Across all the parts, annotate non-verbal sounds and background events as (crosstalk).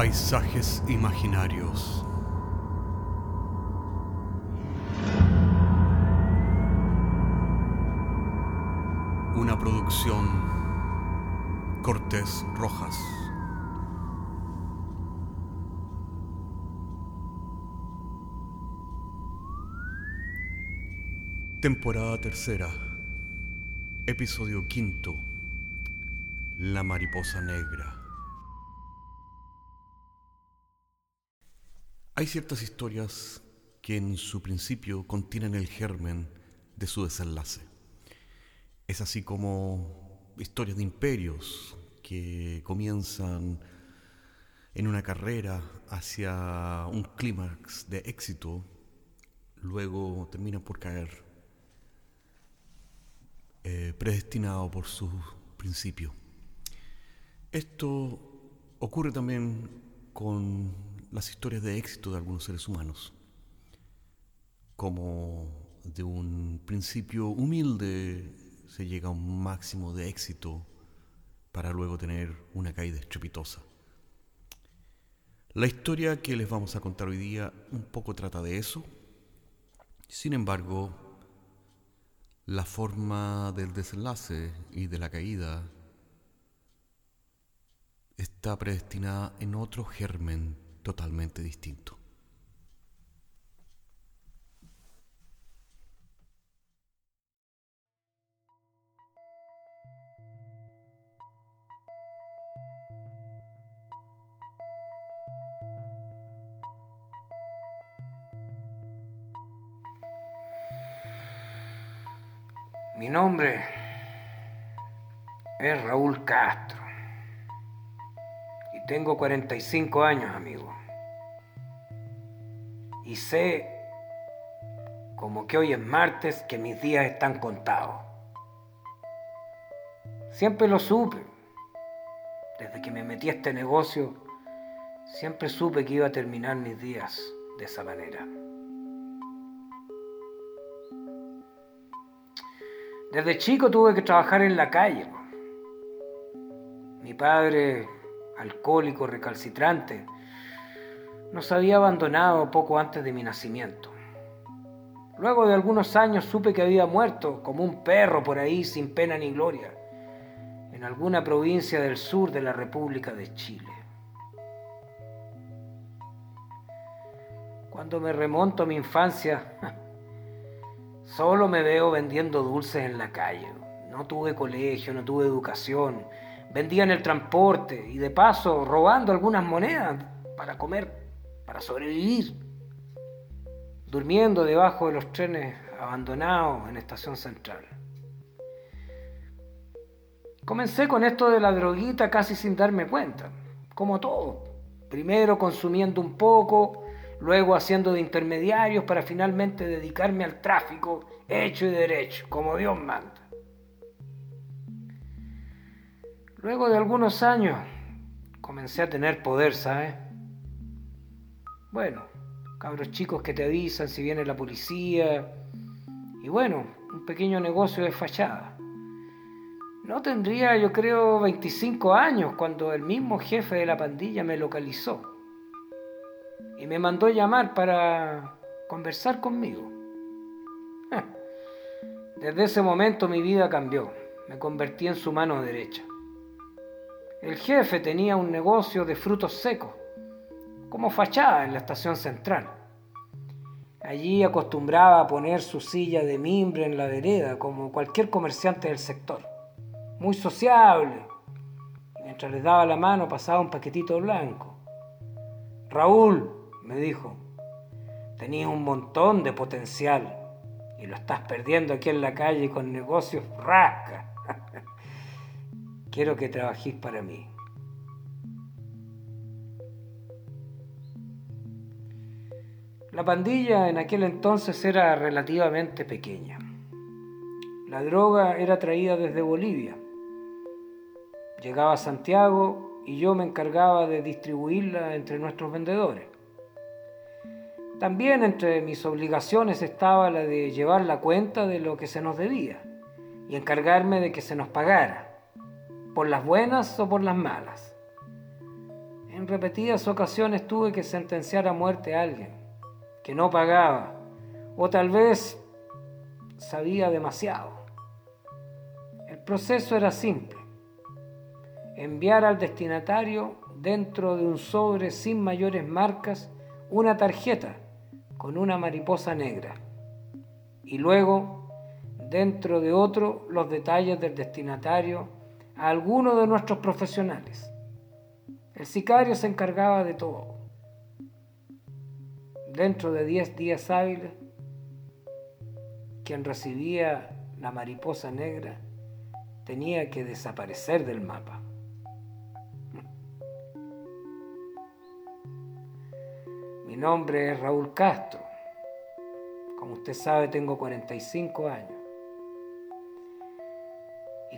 Paisajes imaginarios. Una producción Cortés Rojas. Temporada tercera. Episodio quinto. La mariposa negra. Hay ciertas historias que en su principio contienen el germen de su desenlace. Es así como historias de imperios que comienzan en una carrera hacia un clímax de éxito, luego terminan por caer, eh, predestinado por su principio. Esto ocurre también con las historias de éxito de algunos seres humanos, como de un principio humilde se llega a un máximo de éxito para luego tener una caída estrepitosa. La historia que les vamos a contar hoy día un poco trata de eso. Sin embargo, la forma del desenlace y de la caída está predestinada en otro germen totalmente distinto. Mi nombre es Raúl Castro. Tengo 45 años, amigo. Y sé, como que hoy es martes, que mis días están contados. Siempre lo supe. Desde que me metí a este negocio, siempre supe que iba a terminar mis días de esa manera. Desde chico tuve que trabajar en la calle. Mi padre, alcohólico recalcitrante, nos había abandonado poco antes de mi nacimiento. Luego de algunos años supe que había muerto como un perro por ahí sin pena ni gloria, en alguna provincia del sur de la República de Chile. Cuando me remonto a mi infancia, (laughs) Solo me veo vendiendo dulces en la calle. No tuve colegio, no tuve educación. Vendía en el transporte y de paso robando algunas monedas para comer, para sobrevivir. Durmiendo debajo de los trenes abandonados en Estación Central. Comencé con esto de la droguita casi sin darme cuenta, como todo. Primero consumiendo un poco, luego haciendo de intermediarios para finalmente dedicarme al tráfico hecho y derecho, como Dios manda. Luego de algunos años comencé a tener poder, ¿sabes? Bueno, cabros chicos que te avisan si viene la policía. Y bueno, un pequeño negocio de fachada. No tendría, yo creo, 25 años cuando el mismo jefe de la pandilla me localizó y me mandó llamar para conversar conmigo. (laughs) Desde ese momento mi vida cambió, me convertí en su mano derecha. El jefe tenía un negocio de frutos secos, como fachada en la estación central. Allí acostumbraba a poner su silla de mimbre en la vereda, como cualquier comerciante del sector. Muy sociable. mientras les daba la mano pasaba un paquetito blanco. Raúl, me dijo, tenías un montón de potencial y lo estás perdiendo aquí en la calle con negocios rasca. Quiero que trabajéis para mí. La pandilla en aquel entonces era relativamente pequeña. La droga era traída desde Bolivia. Llegaba a Santiago y yo me encargaba de distribuirla entre nuestros vendedores. También entre mis obligaciones estaba la de llevar la cuenta de lo que se nos debía y encargarme de que se nos pagara, por las buenas o por las malas. En repetidas ocasiones tuve que sentenciar a muerte a alguien que no pagaba o tal vez sabía demasiado. El proceso era simple. Enviar al destinatario dentro de un sobre sin mayores marcas una tarjeta con una mariposa negra y luego dentro de otro los detalles del destinatario a alguno de nuestros profesionales. El sicario se encargaba de todo. Dentro de 10 días hábiles, quien recibía la mariposa negra tenía que desaparecer del mapa. Mi nombre es Raúl Castro. Como usted sabe, tengo 45 años.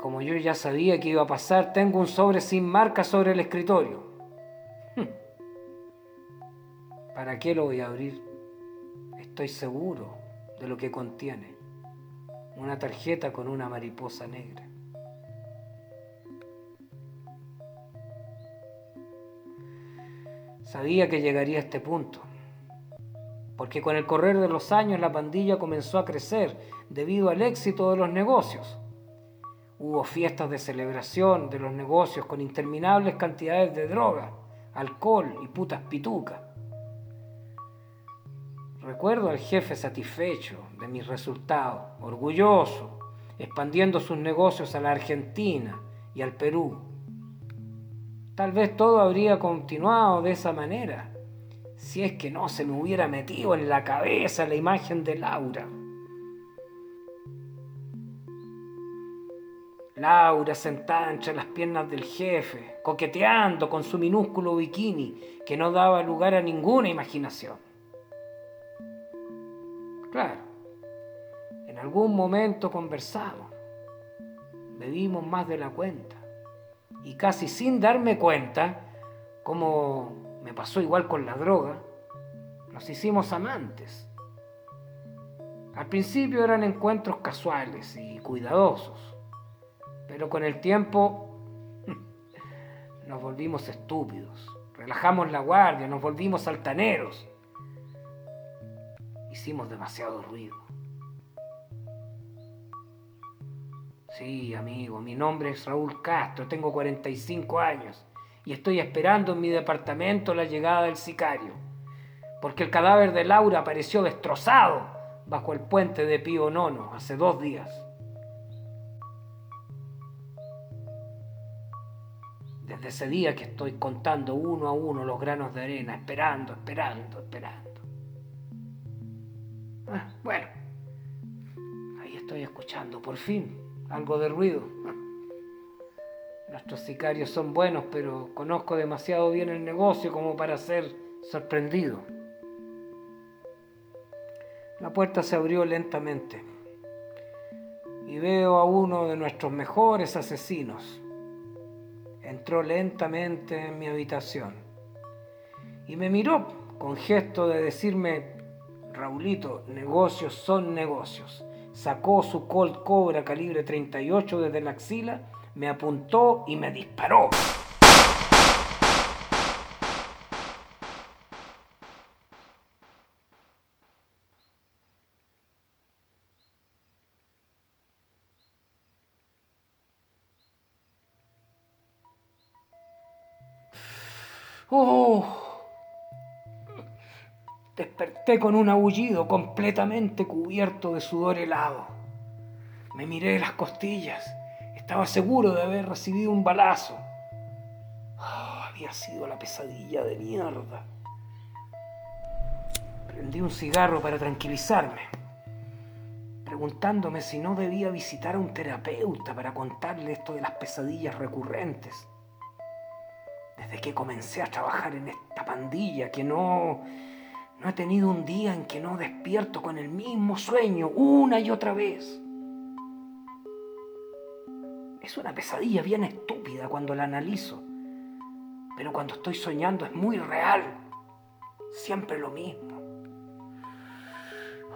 Como yo ya sabía que iba a pasar, tengo un sobre sin marca sobre el escritorio. ¿Para qué lo voy a abrir? Estoy seguro de lo que contiene. Una tarjeta con una mariposa negra. Sabía que llegaría a este punto, porque con el correr de los años la pandilla comenzó a crecer debido al éxito de los negocios. Hubo fiestas de celebración de los negocios con interminables cantidades de droga, alcohol y putas pitucas. Recuerdo al jefe satisfecho de mis resultados, orgulloso, expandiendo sus negocios a la Argentina y al Perú. Tal vez todo habría continuado de esa manera, si es que no se me hubiera metido en la cabeza la imagen de Laura. Laura sentada entre las piernas del jefe, coqueteando con su minúsculo bikini que no daba lugar a ninguna imaginación. Claro, en algún momento conversamos, bebimos más de la cuenta y casi sin darme cuenta, como me pasó igual con la droga, nos hicimos amantes. Al principio eran encuentros casuales y cuidadosos, pero con el tiempo nos volvimos estúpidos, relajamos la guardia, nos volvimos altaneros hicimos demasiado ruido. Sí, amigo, mi nombre es Raúl Castro, tengo 45 años y estoy esperando en mi departamento la llegada del sicario, porque el cadáver de Laura apareció destrozado bajo el puente de Pío Nono hace dos días. Desde ese día que estoy contando uno a uno los granos de arena, esperando, esperando, esperando. Ah, bueno, ahí estoy escuchando, por fin, algo de ruido. Nuestros sicarios son buenos, pero conozco demasiado bien el negocio como para ser sorprendido. La puerta se abrió lentamente y veo a uno de nuestros mejores asesinos. Entró lentamente en mi habitación y me miró con gesto de decirme Raulito, negocios son negocios. Sacó su Colt Cobra calibre 38 desde la axila, me apuntó y me disparó. Oh, Desperté con un aullido completamente cubierto de sudor helado. Me miré las costillas. Estaba seguro de haber recibido un balazo. Ah, había sido la pesadilla de mierda. Prendí un cigarro para tranquilizarme, preguntándome si no debía visitar a un terapeuta para contarle esto de las pesadillas recurrentes. Desde que comencé a trabajar en esta pandilla que no no he tenido un día en que no despierto con el mismo sueño una y otra vez. Es una pesadilla bien estúpida cuando la analizo, pero cuando estoy soñando es muy real. Siempre lo mismo.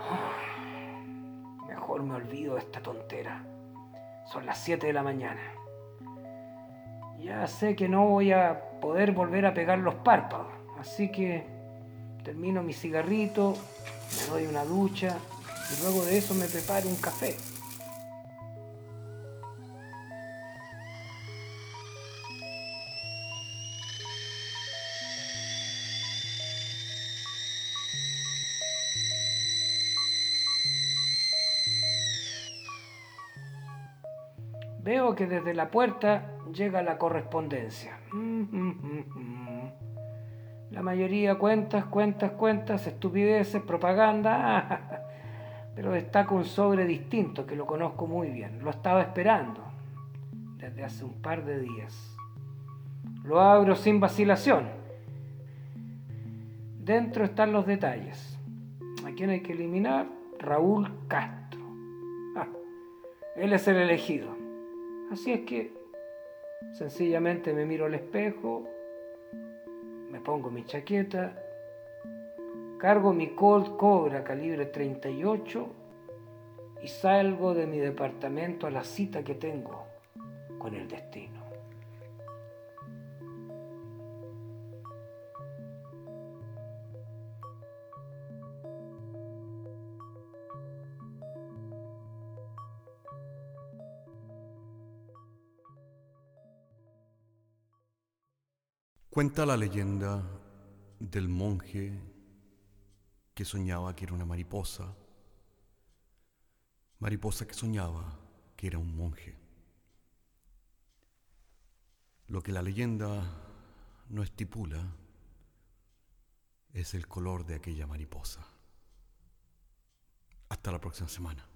(sighs) mejor me olvido de esta tontera. Son las 7 de la mañana. Ya sé que no voy a poder volver a pegar los párpados, así que termino mi cigarrito, me doy una ducha y luego de eso me preparo un café. Veo que desde la puerta llega la correspondencia. La mayoría cuentas, cuentas, cuentas, estupideces, propaganda. (laughs) Pero destaca un sobre distinto que lo conozco muy bien. Lo estaba esperando desde hace un par de días. Lo abro sin vacilación. Dentro están los detalles. ¿A quién hay que eliminar? Raúl Castro. Ah, él es el elegido. Así es que sencillamente me miro al espejo, me pongo mi chaqueta, cargo mi Colt Cobra calibre 38 y salgo de mi departamento a la cita que tengo con el destino. Cuenta la leyenda del monje que soñaba que era una mariposa, mariposa que soñaba que era un monje. Lo que la leyenda no estipula es el color de aquella mariposa. Hasta la próxima semana.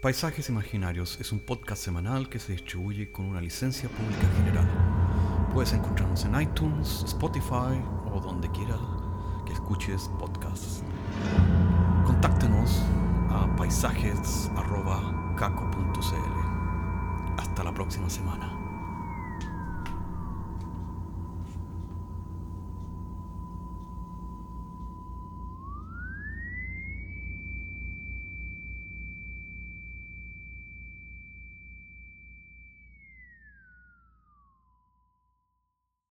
Paisajes Imaginarios es un podcast semanal que se distribuye con una licencia pública general. Puedes encontrarnos en iTunes, Spotify o donde quieras que escuches podcasts. Contáctenos a paisajes.caco.cl. Hasta la próxima semana.